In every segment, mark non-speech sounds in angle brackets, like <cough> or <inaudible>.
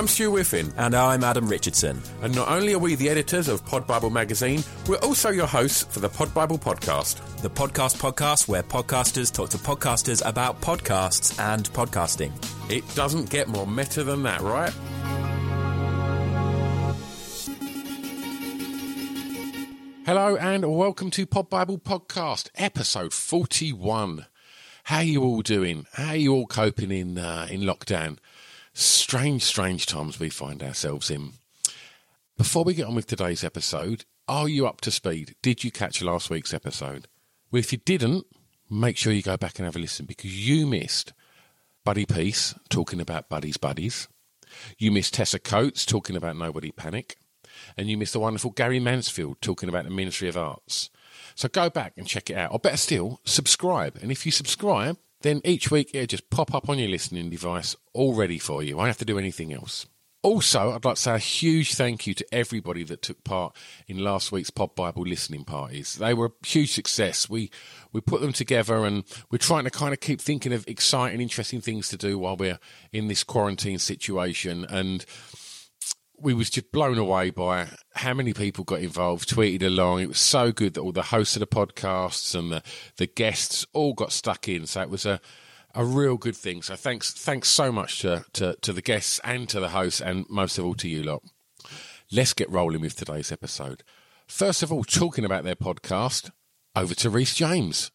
I'm Stu Whiffin. And I'm Adam Richardson. And not only are we the editors of Pod Bible magazine, we're also your hosts for the Pod Bible podcast. The podcast podcast where podcasters talk to podcasters about podcasts and podcasting. It doesn't get more meta than that, right? Hello and welcome to Pod Bible Podcast, episode 41. How are you all doing? How are you all coping in uh, in lockdown? Strange, strange times we find ourselves in. Before we get on with today's episode, are you up to speed? Did you catch last week's episode? Well, if you didn't, make sure you go back and have a listen because you missed Buddy Peace talking about Buddy's Buddies. You missed Tessa Coates talking about Nobody Panic. And you missed the wonderful Gary Mansfield talking about the Ministry of Arts. So go back and check it out. Or better still, subscribe. And if you subscribe, then each week it'll just pop up on your listening device all ready for you. I don't have to do anything else. Also, I'd like to say a huge thank you to everybody that took part in last week's Pod Bible listening parties. They were a huge success. We we put them together and we're trying to kind of keep thinking of exciting, interesting things to do while we're in this quarantine situation. And we was just blown away by how many people got involved, tweeted along. It was so good that all the hosts of the podcasts and the, the guests all got stuck in. So it was a, a real good thing. So thanks thanks so much to, to, to the guests and to the hosts and most of all to you lot. Let's get rolling with today's episode. First of all, talking about their podcast, over to Rhys James.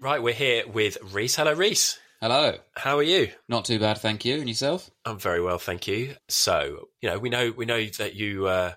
Right, we're here with Reese. Hello, Rhys. Hello. How are you? Not too bad, thank you. And yourself? I'm very well, thank you. So, you know, we know we know that you uh,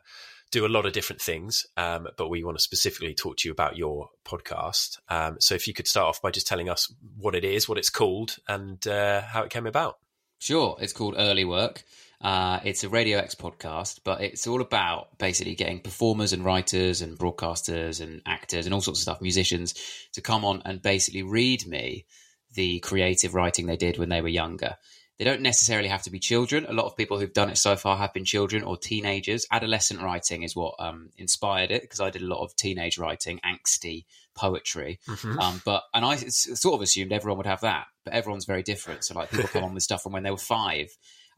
do a lot of different things, um, but we want to specifically talk to you about your podcast. Um, so, if you could start off by just telling us what it is, what it's called, and uh, how it came about. Sure. It's called Early Work. Uh, it's a Radio X podcast, but it's all about basically getting performers and writers and broadcasters and actors and all sorts of stuff, musicians, to come on and basically read me the creative writing they did when they were younger. They don't necessarily have to be children. A lot of people who've done it so far have been children or teenagers. Adolescent writing is what um, inspired it because I did a lot of teenage writing, angsty poetry. Mm-hmm. Um, but and I sort of assumed everyone would have that, but everyone's very different. So like people come <laughs> on with stuff from when they were five,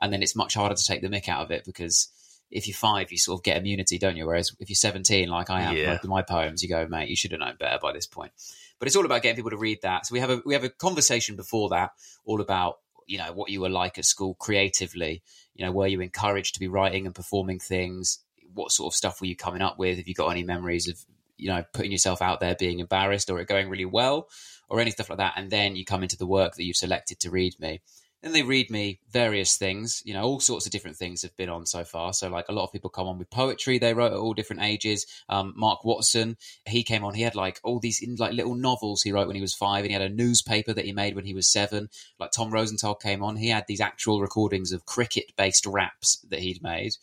and then it's much harder to take the mick out of it because if you're five, you sort of get immunity, don't you? Whereas if you're 17, like I am, yeah. my poems, you go, mate, you should have known better by this point. But it's all about getting people to read that. So we have a we have a conversation before that, all about you know what you were like at school creatively. You know, were you encouraged to be writing and performing things? What sort of stuff were you coming up with? Have you got any memories of you know putting yourself out there, being embarrassed, or it going really well, or any stuff like that? And then you come into the work that you've selected to read me then they read me various things, you know, all sorts of different things have been on so far. So, like a lot of people come on with poetry they wrote at all different ages. Um, Mark Watson, he came on, he had like all these like little novels he wrote when he was five, and he had a newspaper that he made when he was seven. Like Tom Rosenthal came on, he had these actual recordings of cricket based raps that he'd made.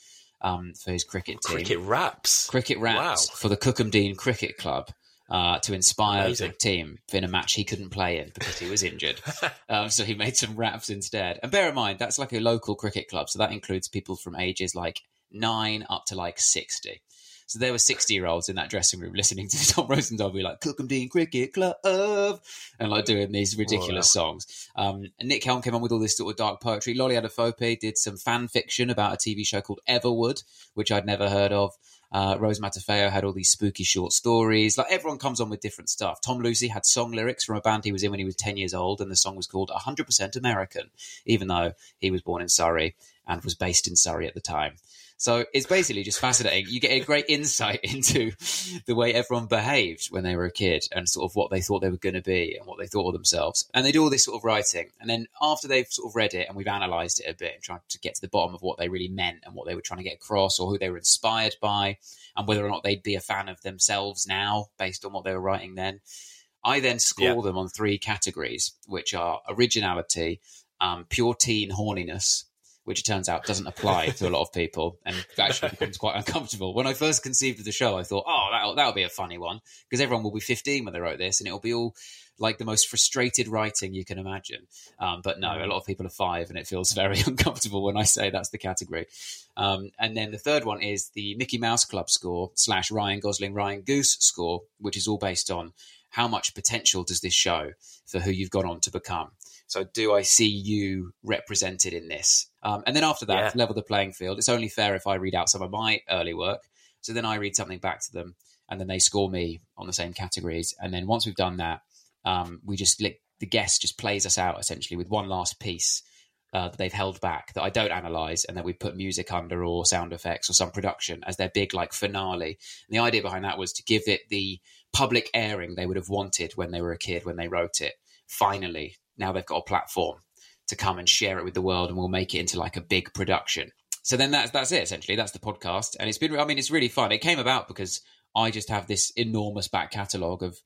Um, for his cricket team. Cricket raps. Cricket raps wow. for the Cookham Dean Cricket Club uh, to inspire Amazing. the team in a match he couldn't play in because he was injured. <laughs> um, so he made some raps instead. And bear in mind, that's like a local cricket club. So that includes people from ages like nine up to like 60. So there were 60 year olds in that dressing room listening to <laughs> Tom Rosenthal be like, Cookham Dean Cricket Club, and like doing these ridiculous wow. songs. Um, and Nick Helm came on with all this sort of dark poetry. Lolly Adefope did some fan fiction about a TV show called Everwood, which I'd never heard of. Uh, Rose Matafeo had all these spooky short stories. Like everyone comes on with different stuff. Tom Lucy had song lyrics from a band he was in when he was 10 years old, and the song was called 100% American, even though he was born in Surrey and was based in Surrey at the time. So it's basically just fascinating. You get a great insight <laughs> into the way everyone behaved when they were a kid and sort of what they thought they were going to be and what they thought of themselves. And they do all this sort of writing. And then after they've sort of read it and we've analysed it a bit and tried to get to the bottom of what they really meant and what they were trying to get across or who they were inspired by and whether or not they'd be a fan of themselves now based on what they were writing then. I then score yeah. them on three categories, which are originality, um, pure teen horniness, which it turns out doesn't apply to a lot of people and actually <laughs> becomes quite uncomfortable. When I first conceived of the show, I thought, oh, that'll, that'll be a funny one because everyone will be 15 when they wrote this and it'll be all like the most frustrated writing you can imagine. Um, but no, a lot of people are five and it feels <laughs> very uncomfortable when I say that's the category. Um, and then the third one is the Mickey Mouse Club score slash Ryan Gosling, Ryan Goose score, which is all based on how much potential does this show for who you've gone on to become? So, do I see you represented in this? Um, and then after that, yeah. level the playing field. It's only fair if I read out some of my early work. So then I read something back to them, and then they score me on the same categories. And then once we've done that, um, we just the guest just plays us out essentially with one last piece uh, that they've held back that I don't analyze, and then we put music under or sound effects or some production as their big like finale. And the idea behind that was to give it the public airing they would have wanted when they were a kid when they wrote it. Finally, now they've got a platform to come and share it with the world, and we'll make it into like a big production. So then that's that's it essentially. That's the podcast, and it's been. I mean, it's really fun. It came about because I just have this enormous back catalogue of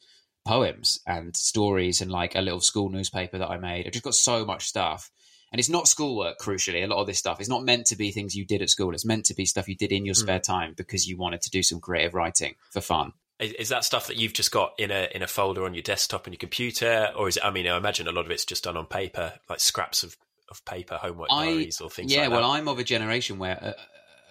poems and stories and like a little school newspaper that I made. I've just got so much stuff. And it's not schoolwork, crucially. A lot of this stuff is not meant to be things you did at school. It's meant to be stuff you did in your mm. spare time because you wanted to do some creative writing for fun. Is, that stuff that you've just got in a in a folder on your desktop and your computer, or is it? I mean, I imagine a lot of it's just done on paper, like scraps of, of paper, homework I, diaries, or things. Yeah, like well, I'm of a generation where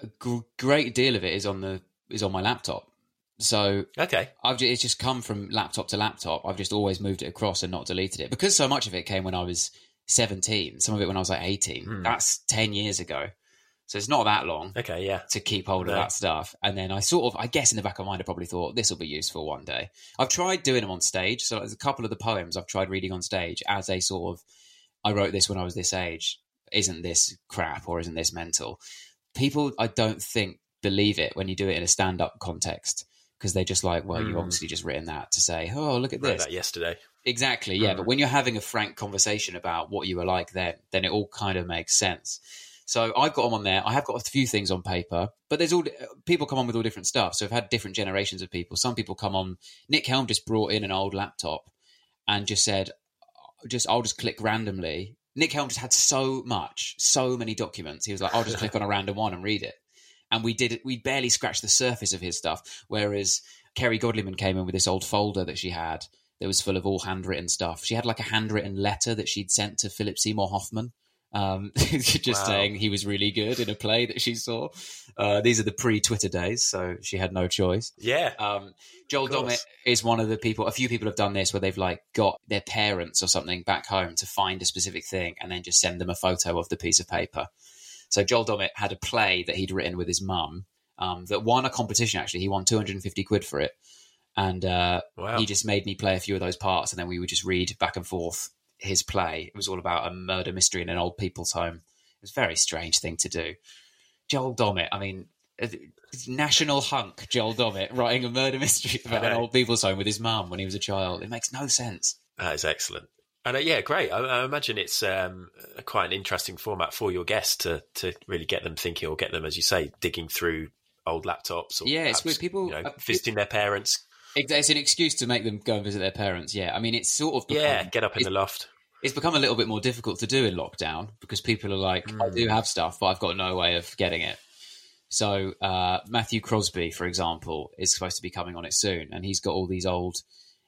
a, a, great deal of it is on the is on my laptop. So okay, I've just, it's just come from laptop to laptop. I've just always moved it across and not deleted it because so much of it came when I was 17. Some of it when I was like 18. Hmm. That's 10 years ago. So it's not that long. Okay, yeah. To keep hold of no. that stuff. And then I sort of, I guess in the back of my mind, I probably thought this will be useful one day. I've tried doing them on stage. So there's a couple of the poems I've tried reading on stage as a sort of, I wrote this when I was this age. Isn't this crap or isn't this mental? People, I don't think, believe it when you do it in a stand up context because they're just like, well, mm. you've obviously just written that to say, oh, look at this. that yesterday. Exactly, yeah. Mm. But when you're having a frank conversation about what you were like then, then it all kind of makes sense. So I've got them on there. I have got a few things on paper, but there's all people come on with all different stuff. So I've had different generations of people. Some people come on. Nick Helm just brought in an old laptop and just said, uh, "Just I'll just click randomly." Nick Helm just had so much, so many documents. He was like, "I'll just click on a random one and read it." And we did. We barely scratched the surface of his stuff. Whereas Kerry Godliman came in with this old folder that she had that was full of all handwritten stuff. She had like a handwritten letter that she'd sent to Philip Seymour Hoffman um, <laughs> just wow. saying he was really good in a play that she saw. Uh, these are the pre-Twitter days, so she had no choice. Yeah. Um, Joel Dommett is one of the people. A few people have done this where they've like got their parents or something back home to find a specific thing and then just send them a photo of the piece of paper. So Joel Dommett had a play that he'd written with his mum um, that won a competition. Actually, he won 250 quid for it, and uh, wow. he just made me play a few of those parts, and then we would just read back and forth his play. It was all about a murder mystery in an old people's home. It was a very strange thing to do. Joel Dommett, I mean, national hunk Joel Dommett writing a murder mystery about an old people's home with his mum when he was a child. It makes no sense. That is excellent. And uh, yeah, great. I, I imagine it's um, quite an interesting format for your guests to to really get them thinking, or get them, as you say, digging through old laptops. Or yeah, it's with people you know, uh, visiting their parents, it's an excuse to make them go and visit their parents. Yeah, I mean, it's sort of become, yeah, get up in the loft. It's become a little bit more difficult to do in lockdown because people are like, mm. I do have stuff, but I've got no way of getting it. So uh, Matthew Crosby, for example, is supposed to be coming on it soon, and he's got all these old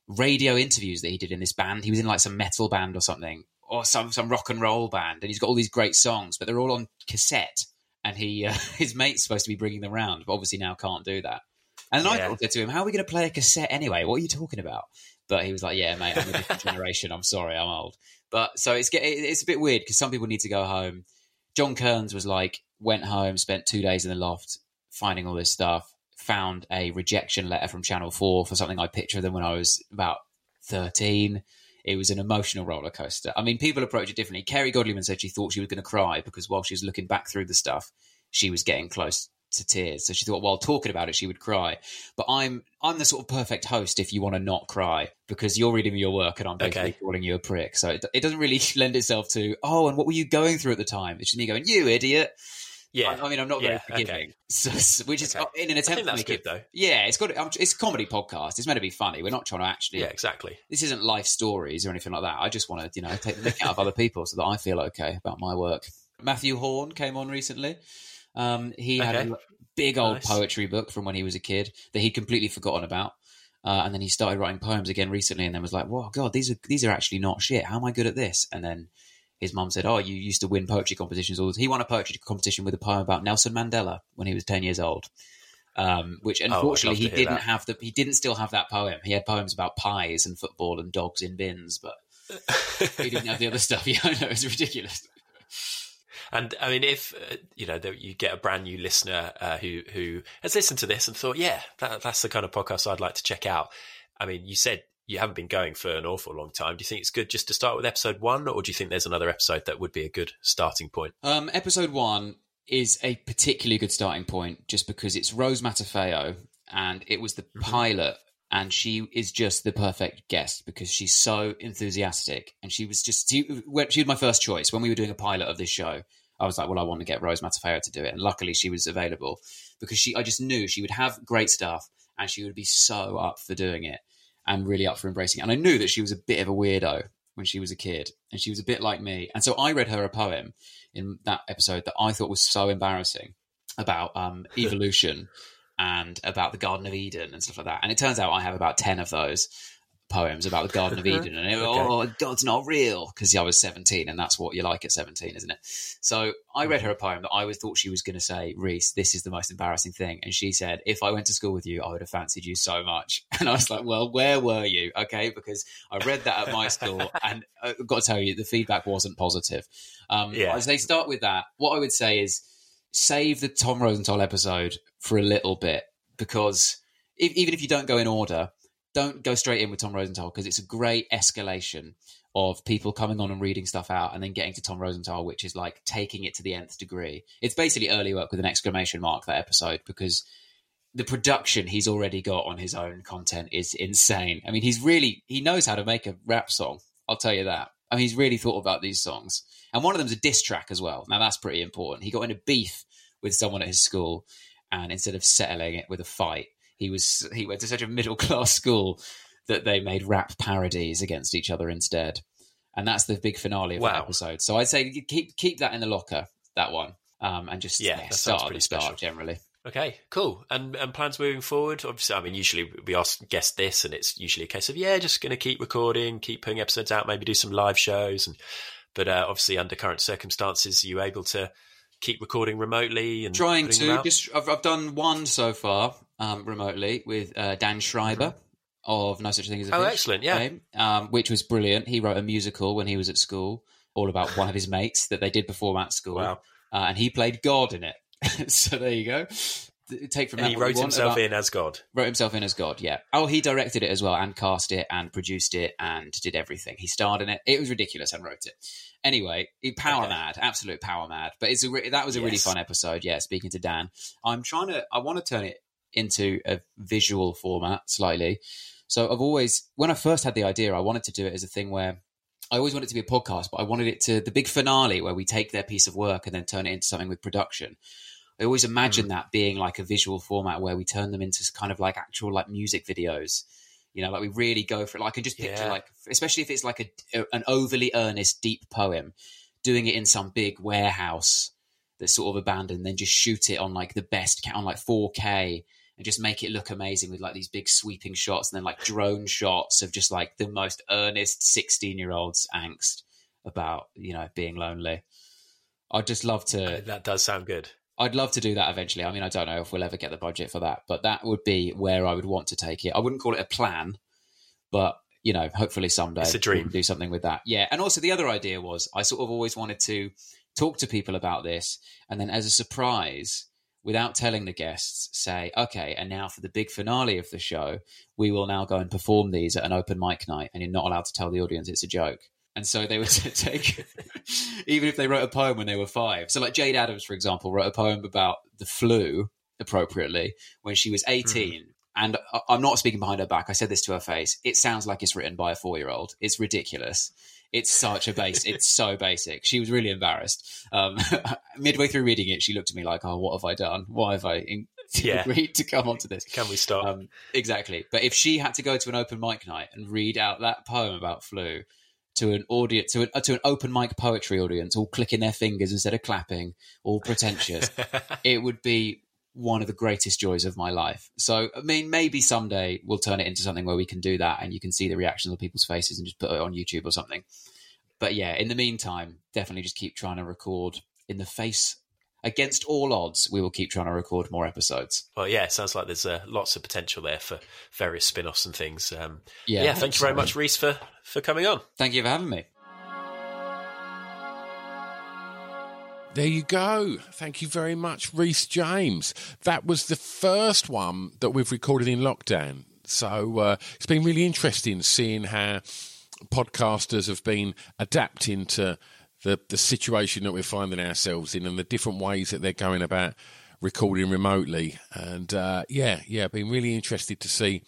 radio interviews that he did in this band. He was in like some metal band or something, or some some rock and roll band, and he's got all these great songs, but they're all on cassette. And he, uh, <laughs> his mate's supposed to be bringing them around, but obviously now can't do that. And yeah. I said to him, "How are we going to play a cassette anyway? What are you talking about?" But he was like, "Yeah, mate, I'm a different <laughs> generation. I'm sorry, I'm old." But so it's it's a bit weird because some people need to go home. John Kearns was like, went home, spent two days in the loft finding all this stuff, found a rejection letter from Channel Four for something I pictured them when I was about thirteen. It was an emotional roller coaster. I mean, people approach it differently. Kerry Godliman said she thought she was going to cry because while she was looking back through the stuff, she was getting close to tears. So she thought while talking about it, she would cry. But I'm I'm the sort of perfect host if you want to not cry because you're reading me your work and I'm basically okay. calling you a prick. So it, it, doesn't really <laughs> lend itself to oh, and what were you going through at the time? It's just me going, you idiot. Yeah, I, I mean, I'm not yeah, very forgiving, okay. <laughs> so, which is okay. in an attempt to make it. Though. Yeah, it's got it's a comedy podcast. It's meant to be funny. We're not trying to actually. Yeah, exactly. This isn't life stories or anything like that. I just want to, you know, take the mick out of other people so that I feel okay about my work. Mathew Horne came on recently. Um, he okay. had a big old nice. poetry book from when he was a kid that he'd completely forgotten about. Uh, and then he started writing poems again recently, and then was like, "Whoa, God, these are these are actually not shit. How am I good at this?" And then his mum said, "Oh, you used to win poetry competitions all." He won a poetry competition with a poem about Nelson Mandela when he was ten years old. Um, which unfortunately oh, he didn't that. have the he didn't still have that poem. He had poems about pies and football and dogs in bins, but <laughs> he didn't have the other stuff. <laughs> Yeah, I know it's ridiculous. And I mean, if uh, you know you get a brand new listener uh, who who has listened to this and thought, yeah, that, that's the kind of podcast I'd like to check out. I mean, you said you haven't been going for an awful long time. Do you think it's good just to start with episode one, or do you think there's another episode that would be a good starting point? Um, episode one is a particularly good starting point just because it's Rose Matafeo and it was the mm-hmm. pilot and she is just the perfect guest because she's so enthusiastic. And she was just she, she was my first choice. When we were doing a pilot of this show i was like well i want to get rose matafeo to do it. And luckily she was available because she i just knew she would have great stuff and she would be so up for doing it and really up for embracing it. And i knew that she was a bit of a weirdo when she was a kid and she was a bit like me. And so i read her a poem in that episode that i thought was so embarrassing about um, <laughs> evolution and about the Garden of Eden and stuff like that. And it turns out I have about 10 of those poems about the Garden of <laughs> Eden. And it, okay. oh, God's not real because I was 17 and that's what you like at 17, isn't it? So I read her a poem that I was thought she was going to say, Rhys, this is the most embarrassing thing. And she said, if I went to school with you, I would have fancied you so much. <laughs> And I was like, well, where were you? Okay. Because I read that at my <laughs> school and I've got to tell you, the feedback wasn't positive. Um, yeah. As they start with that, what I would say is, save the Tom Rosenthal episode for a little bit because if, even if you don't go in order, don't go straight in with Tom Rosenthal because it's a great escalation of people coming on and reading stuff out and then getting to Tom Rosenthal, which is like taking it to the nth degree. It's basically early work with an exclamation mark, that episode, because the production he's already got on his own content is insane. I mean, he's really, he knows how to make a rap song. I'll tell you that. I mean, he's really thought about these songs. And one of them's a diss track as well. Now, that's pretty important. He got in a beef with someone at his school and instead of settling it with a fight, he was he went to such a middle <laughs> class school that they made rap parodies against each other instead. And that's the big finale of wow. that episode. So I'd say keep keep that in the locker, that one, um, and just yeah, yeah start at the start special. generally. Okay, cool. And and plans moving forward? Obviously, I mean, usually we ask guests this, and it's usually a case of yeah, just going to keep recording, keep putting episodes out, maybe do some live shows, and but uh, obviously under current circumstances, are you able to keep recording remotely and trying to just I've, I've, done one so far um, remotely with uh, Dan Schreiber mm-hmm. of No Such Thing as a Oh, Fish excellent! Yeah, um, which was brilliant. He wrote a musical when he was at school, all about one of his mates that they did perform at school, wow. uh, and he played God in it. <laughs> so there you go. Take from and that. He wrote himself about, in as God. Wrote himself in as God. Yeah. Oh, he directed it as well, and cast it, and produced it, and did everything. He starred in it. It was ridiculous, and wrote it. Anyway, power okay. mad, absolute power mad. But it's a re- that was a yes. really fun episode. Yeah, speaking to Dan, I'm trying to. I want to turn it into a visual format slightly. So I've always, when I first had the idea, I wanted to do it as a thing where I always wanted it to be a podcast, but I wanted it to the big finale where we take their piece of work and then turn it into something with production. I always imagine mm. that being like a visual format where we turn them into kind of like actual like music videos you know, like we really go for it. Like I can just picture, yeah. like, especially if it's like a, a, an overly earnest, deep poem, doing it in some big warehouse that's sort of abandoned, then just shoot it on like the best on like 4K and just make it look amazing with like these big sweeping shots and then like drone shots of just like the most earnest 16 year olds angst about you know being lonely. I'd just love to. That does sound good. I'd love to do that eventually. I mean, I don't know if we'll ever get the budget for that, but that would be where I would want to take it. I wouldn't call it a plan, but you know, hopefully someday it's a dream. We'll do something with that. Yeah, and also the other idea was I sort of always wanted to talk to people about this, and then as a surprise, without telling the guests, say, okay, and now for the big finale of the show, we will now go and perform these at an open mic night, and you're not allowed to tell the audience it's a joke. And so they would <laughs> take, even if they wrote a poem when they were five. So, like Jayde Adams, for example, wrote a poem about the flu appropriately when she was 18. Mm. And I'm not speaking behind her back. I said this to her face. It sounds like it's written by a four year old. It's ridiculous. It's such a base. it's so basic. She was really embarrassed. Um, <laughs> midway through reading it, she looked at me like, "Oh, what have I done? Why have I in- <laughs> yeah. agreed to come onto this? Can we stop?" Um, exactly. But if she had to go to an open mic night and read out that poem about flu, to an audience to an, to an open mic poetry audience, all clicking their fingers instead of clapping, all pretentious, <laughs> it would be one of the greatest joys of my life. So, I mean, maybe someday we'll turn it into something where we can do that, and you can see the reactions of people's faces and just put it on YouTube or something. But yeah, in the meantime, definitely just keep trying to record in the face against all odds, we will keep trying to record more episodes. Well, yeah, it sounds like there's uh, lots of potential there for various spin offs and things. Um, Yeah, yeah, thank you very much, Rhys, for, for coming on. Thank you for having me. There you go. Thank you very much, Rhys James. That was the first one that we've recorded in lockdown. So uh, it's been really interesting seeing how podcasters have been adapting to the, the situation that we're finding ourselves in and the different ways that they're going about recording remotely. And uh, yeah, yeah, been really interested to see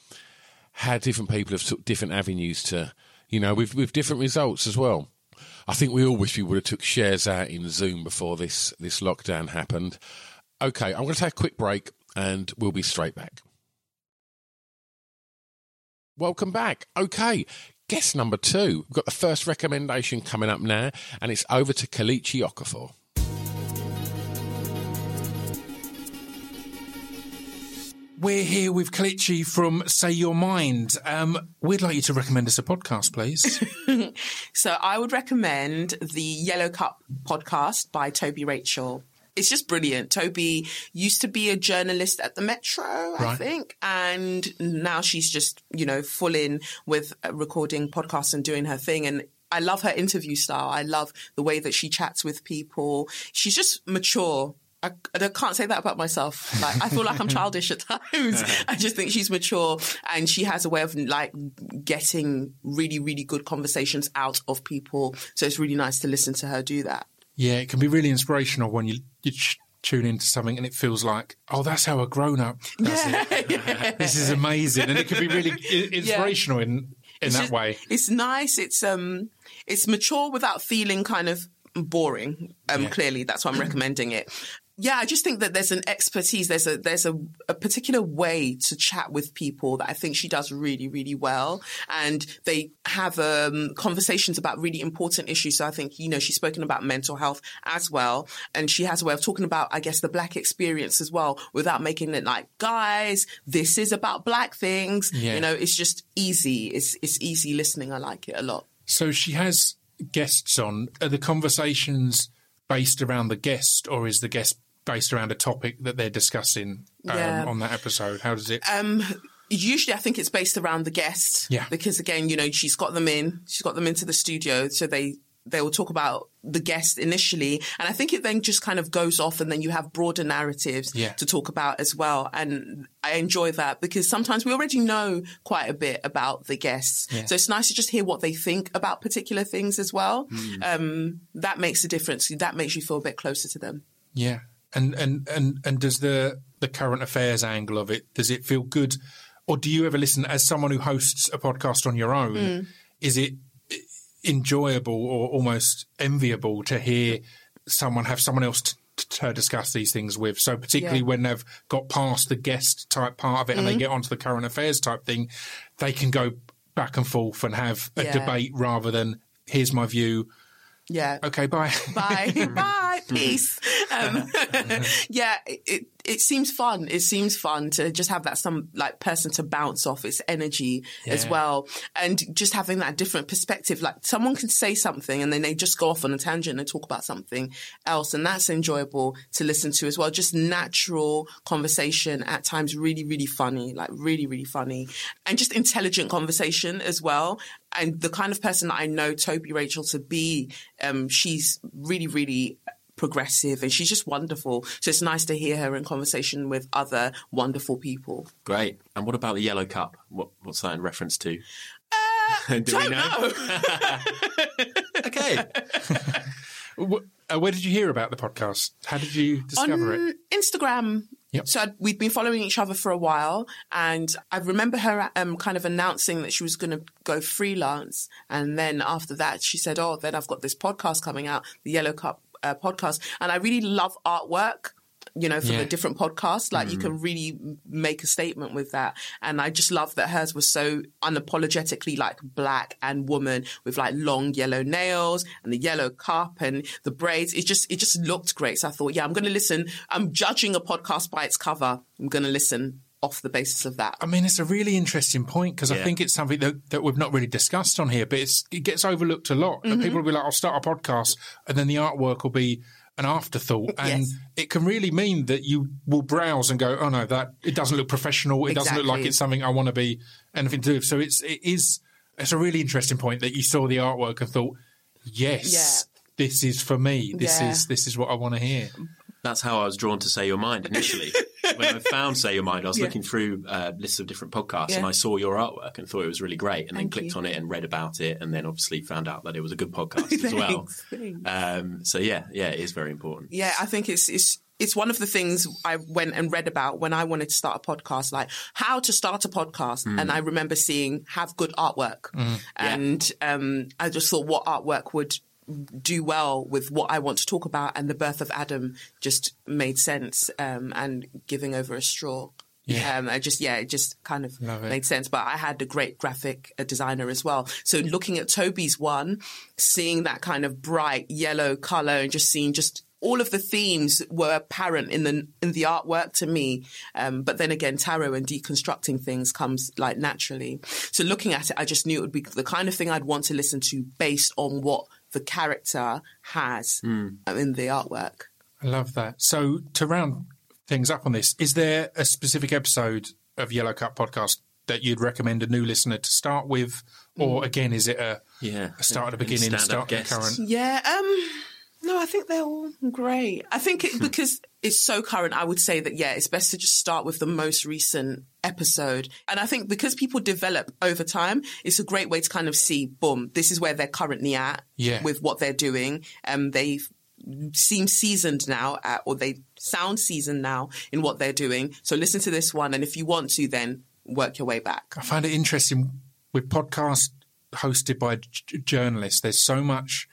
how different people have took different avenues to, you know, with, with different results as well. I think we all wish we would have took shares out in Zoom before this this lockdown happened. Okay, I'm going to take a quick break and we'll be straight back. Welcome back. Okay, guest number two. We've got the first recommendation coming up now, and it's over to Kelechi Okafor. We're here with Kalichi from Say Your Mind. Um, we'd like you to recommend us a podcast, please. <laughs> <laughs> So I would recommend the Yellow Cup podcast by Toby Rachel. It's just brilliant. Toby used to be a journalist at the Metro, I think, and now she's just, you know, full in with uh, recording podcasts and doing her thing. And I love her interview style. I love the way that she chats with people. She's just mature. I, I can't say that about myself. Like, I feel like I'm <laughs> childish at times. I just think she's mature and she has a way of like getting really, really good conversations out of people. So it's really nice to listen to her do that. Yeah, it can be really inspirational when you, you ch- tune into something and it feels like, oh, that's how a grown up does it. <laughs> This is amazing. And it can be really i- <laughs> inspirational in, in It's that just- way. It's nice. It's um, it's mature without feeling kind of boring. Um, clearly that's why I'm recommending it. Yeah, I just think that there's an expertise. There's a there's a, a particular way to chat with people that I think she does really really well, and they have um, conversations about really important issues. So I think you know she's spoken about mental health as well, and she has a way of talking about I guess the black experience as well without making it like guys, this is about black things. Yeah. You know, it's just easy. It's it's easy listening. I like it a lot. So she has guests on. Are the conversations based around the guest or is the guest based around a topic that they're discussing um, Yeah. on that episode? How does it? Um, usually, I think it's based around the guest. Yeah. Because again, you know, she's got them in. She's got them into the studio, so they they will talk about the guest initially, and I think it then just kind of goes off, and then you have broader narratives Yeah. to talk about as well. And I enjoy that because sometimes we already know quite a bit about the guests, so it's nice to just hear what they think about particular things as well. Hmm. Um, that makes a difference. That makes you feel a bit closer to them. Yeah, and and and and does the the current affairs angle of it does it feel good, or do you ever listen as someone who hosts a podcast on your own? Mm. Is it enjoyable or almost enviable to hear someone have someone else t- to discuss these things with? So particularly Yeah. when they've got past the guest type part of it and Mm-hmm. they get onto the current affairs type thing, they can go back and forth and have a Yeah. debate rather than here's my view. Yeah. Okay, bye. Bye. <laughs> Bye. Peace. <laughs> Um, <laughs> yeah, it, it, seems fun. It seems fun to just have that some like person to bounce off its energy as well. And just having that different perspective. Like someone can say something and then they just go off on a tangent and talk about something else. And that's enjoyable to listen to as well. Just natural conversation at times really, really funny, like really, really funny and just intelligent conversation as well. And the kind of person that I know Toby Rachel to be, um, she's really, really progressive and she's just wonderful. So it's nice to hear her in conversation with other wonderful people. Great. And what about the yellow cup? What, what's that in reference to? Uh, <laughs> Do we don't know. <laughs> Okay. <laughs> Uh, where did you hear about the podcast? How did you discover on it? Instagram. Yep. So I'd- we'd been following each other for a while, and I remember her um, kind of announcing that she was going to go freelance, and then after that, she said, "Oh, then I've got this podcast coming out, the Yellow Cup uh, podcast," and I really love artwork. You know, for Yeah. the different podcasts, like you can really make a statement with that. And I just love that hers was so unapologetically like black and woman with like long yellow nails and the yellow cup and the braids. It just, it just looked great. So I thought, yeah, I'm going to listen. I'm judging a podcast by its cover. I'm going to listen off the basis of that. I mean, it's a really interesting point because I think it's something that, that we've not really discussed on here, but it's, it gets overlooked a lot. Mm-hmm. And people will be like, I'll start a podcast, and then the artwork will be an afterthought, and Yes. it can really mean that you will browse and go, "Oh no, that it doesn't look professional. It doesn't look like it's something I want to be anything to do." with." So it's it is it's a really interesting point that you saw the artwork and thought, "Yes, this is for me. This Yeah. is this is what I want to hear." That's how I was drawn to Say Your Mind initially. <laughs> when I found Say Your Mind, I was Yeah. looking through uh, lists of different podcasts and I saw your artwork and thought it was really great and Thank then clicked you. on it and read about it and then obviously found out that it was a good podcast <laughs> as well. Thanks. Um, so yeah, yeah, it is very important. Yeah, I think it's it's it's one of the things I went and read about when I wanted to start a podcast, like how to start a podcast. And I remember seeing have good artwork, and um, I just thought what artwork would do well with what I want to talk about, and the birth of Adam just made sense. Um, and giving over a straw. Yeah. Um, I just, yeah, it just kind of made sense. But I had a great graphic designer as well. So looking at Toby's one, seeing that kind of bright yellow color and just seeing just all of the themes were apparent in the in the artwork to me. Um, but then again, tarot and deconstructing things comes like naturally. So looking at it, I just knew it would be the kind of thing I'd want to listen to based on what the character has um, in the artwork. I love that. So to round things up on this, is there a specific episode of Yellow Cup podcast that you'd recommend a new listener to start with, or again, is it a, Yeah. a start at the beginning, start at the current? Yeah. Um. No, I think they're all great. I think it, <laughs> because it's so current, I would say that yeah, it's best to just start with the most recent episode. And I think because people develop over time, it's a great way to kind of see, boom, this is where they're currently at Yeah. with what they're doing. Um, they seem seasoned now, at, or they sound seasoned now in what they're doing. So listen to this one, and if you want to, then work your way back. I find it interesting with podcasts hosted by j- journalists. There's so much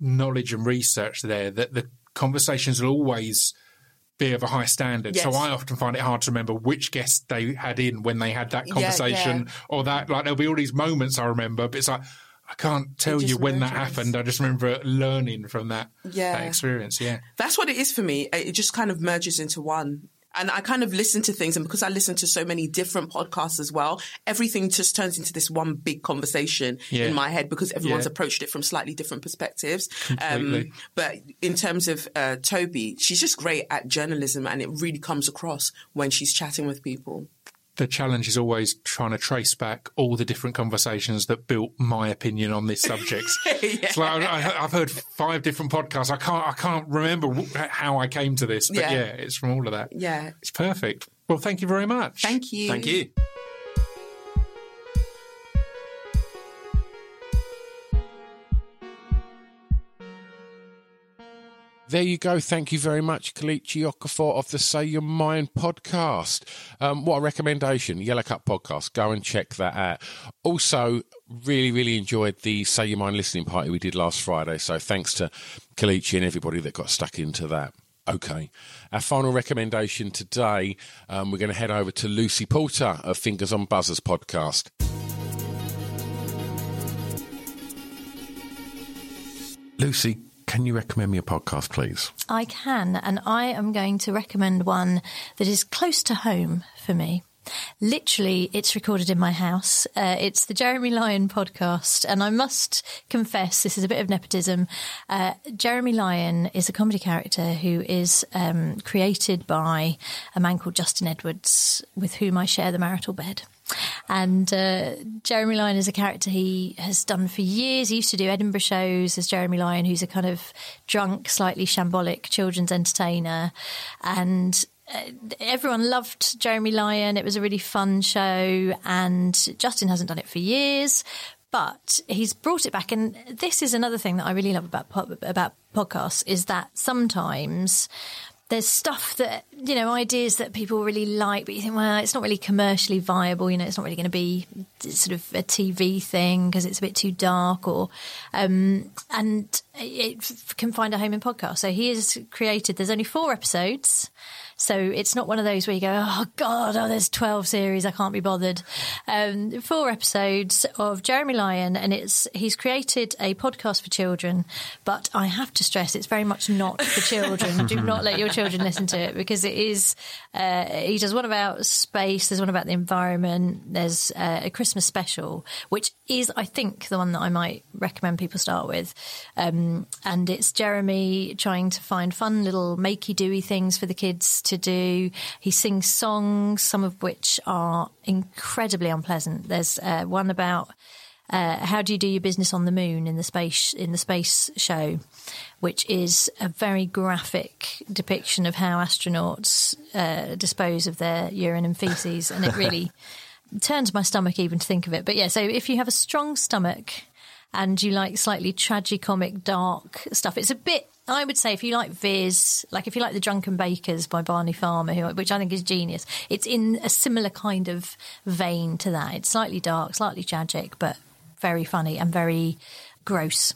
knowledge and research there that the conversations will always be of a high standard. So I often find it hard to remember which guest they had in when they had that conversation yeah. or that. Like there'll be all these moments I remember, but it's like I can't tell you when that happened. I just remember learning from that, Yeah. that experience. Yeah. That's what it is for me. It just kind of merges into one. And I kind of listen to things, and because I listen to so many different podcasts as well, everything just turns into this one big conversation Yeah. in my head because everyone's Yeah. approached it from slightly different perspectives. Um, but in terms of uh, Toby, she's just great at journalism, and it really comes across when she's chatting with people. The challenge is always trying to trace back all the different conversations that built my opinion on this subject. <laughs> It's like I, I've heard five different podcasts. I can't I can't remember how I came to this, but yeah. Yeah. it's from all of that. Yeah. It's perfect. Well, thank you very much. Thank you. Thank you. There you go. Thank you very much, Kelechi Okafor of the Say Your Mind podcast. Um, what a recommendation. Yellow Cup podcast. Go and check that out. Also, really, really enjoyed the Say Your Mind listening party we did last Friday. So thanks to Kelechi and everybody that got stuck into that. Okay. Our final recommendation today, um, we're going to head over to Lucy Porter of Fingers on Buzzers podcast. Lucy, can you recommend me a podcast, please? I can, and I am going to recommend one that is close to home for me. Literally, it's recorded in my house. Uh, it's the Jeremy Lion podcast, and I must confess, this is a bit of nepotism. Uh, Jeremy Lion is a comedy character who is um, created by a man called Justin Edwards, with whom I share the marital bed. And uh, Jeremy Lion is a character he has done for years. He used to do Edinburgh shows as Jeremy Lion, who's a kind of drunk, slightly shambolic children's entertainer. And uh, everyone loved Jeremy Lion. It was a really fun show. And Justin hasn't done it for years. But he's brought it back, and this is another thing that I really love about about podcasts is that sometimes there's stuff that you know ideas that people really like but you think well it's not really commercially viable you know it's not really going to be sort of a tv thing because it's a bit too dark or um, and it can find a home in podcast so he has created there's only four episodes So it's not one of those where you go, oh God, oh, there's 12 series, I can't be bothered. Um, four episodes of Jeremy Lion, and it's he's created a podcast for children, but I have to stress it's very much not for children. <laughs> Do not let your children listen to it because it is, uh, he does one about space, there's one about the environment, there's uh, a Christmas special, which is, I think, the one that I might recommend people start with. Um, and it's Jeremy trying to find fun little makey doey things for the kids to do. He sings songs, some of which are incredibly unpleasant. There's uh, one about uh, how do you do your business on the moon in the space in the space show, which is a very graphic depiction of how astronauts uh, dispose of their urine and feces, and it <laughs> really turns my stomach even to think of it. But yeah, so if you have a strong stomach and you like slightly tragicomic, dark stuff, it's a bit I would say if you like Viz, like if you like The Drunken Bakers by Barney Farmer, who, which I think is genius, it's in a similar kind of vein to that. It's slightly dark, slightly tragic, but very funny and very gross.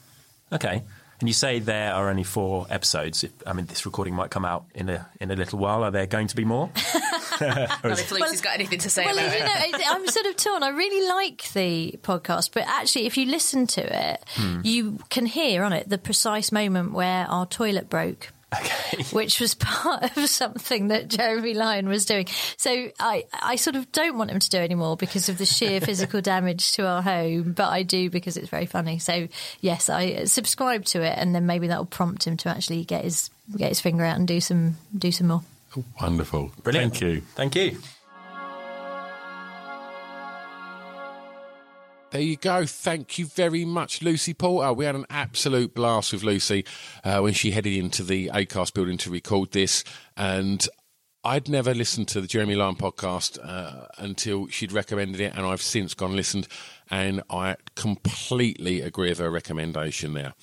Okay. And you say there are only four episodes. I mean, this recording might come out in a in a little while. Are there going to be more? <laughs> Not if Lucy's got anything to say well, about you it. know, I'm sort of torn. I really like the podcast, but actually, if you listen to it, Hmm. you can hear on it the precise moment where our toilet broke. Okay. <laughs> Which was part of something that Jeremy Lion was doing. So I, I sort of don't want him to do anymore because of the sheer <laughs> physical damage to our home, but I do because it's very funny. So yes, I uh, subscribe to it, and then maybe that will prompt him to actually get his get his finger out and do some do some more. Wonderful. Brilliant. Thank you. Thank you. There you go. Thank you very much, Lucy Porter. We had an absolute blast with Lucy uh, when she headed into the ACAST building to record this. And I'd never listened to the Jeremy Lion podcast uh, until she'd recommended it. And I've since gone and listened. And I completely agree with her recommendation there.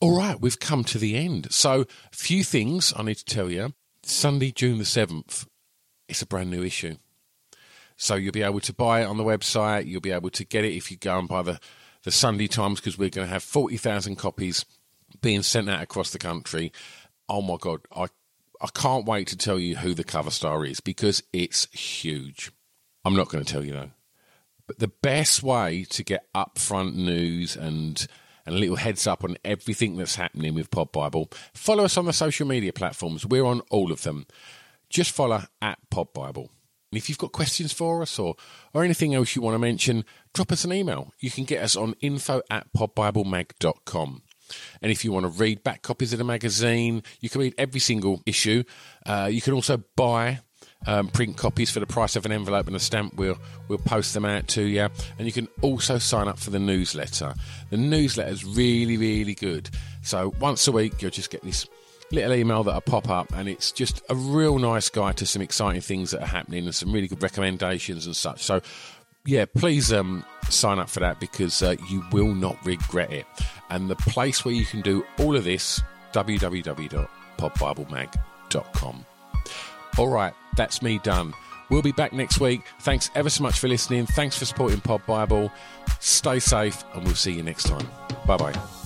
All right, we've come to the end. So, a few things I need to tell you. Sunday, June the 7th, it's a brand new issue. So you'll be able to buy it on the website. You'll be able to get it if you go and buy the, the Sunday Times because we're going to have 40,000 copies being sent out across the country. Oh my God. I, I can't wait to tell you who the cover star is because it's huge. I'm not going to tell you though. But the best way to get upfront news and and a little heads up on everything that's happening with Pod Bible, follow us on the social media platforms. We're on all of them. Just follow at Pod Bible. And if you've got questions for us or, or anything else you want to mention, drop us an email. You can get us on info at podbiblemag.com. And if you want to read back copies of the magazine, you can read every single issue. Uh, you can also buy um, print copies for the price of an envelope and a stamp. We'll we'll post them out to you, and you can also sign up for the newsletter. The newsletter is really really good. So once a week, you'll just get this little email that'll pop up, and it's just a real nice guide to some exciting things that are happening and some really good recommendations and such. So yeah, please um, sign up for that because uh, you will not regret it. And the place where you can do all of this, www.podbiblemag.com. All right, that's me done. We'll be back next week. Thanks ever so much for listening. Thanks for supporting Pod Bible. Stay safe, and we'll see you next time. Bye bye.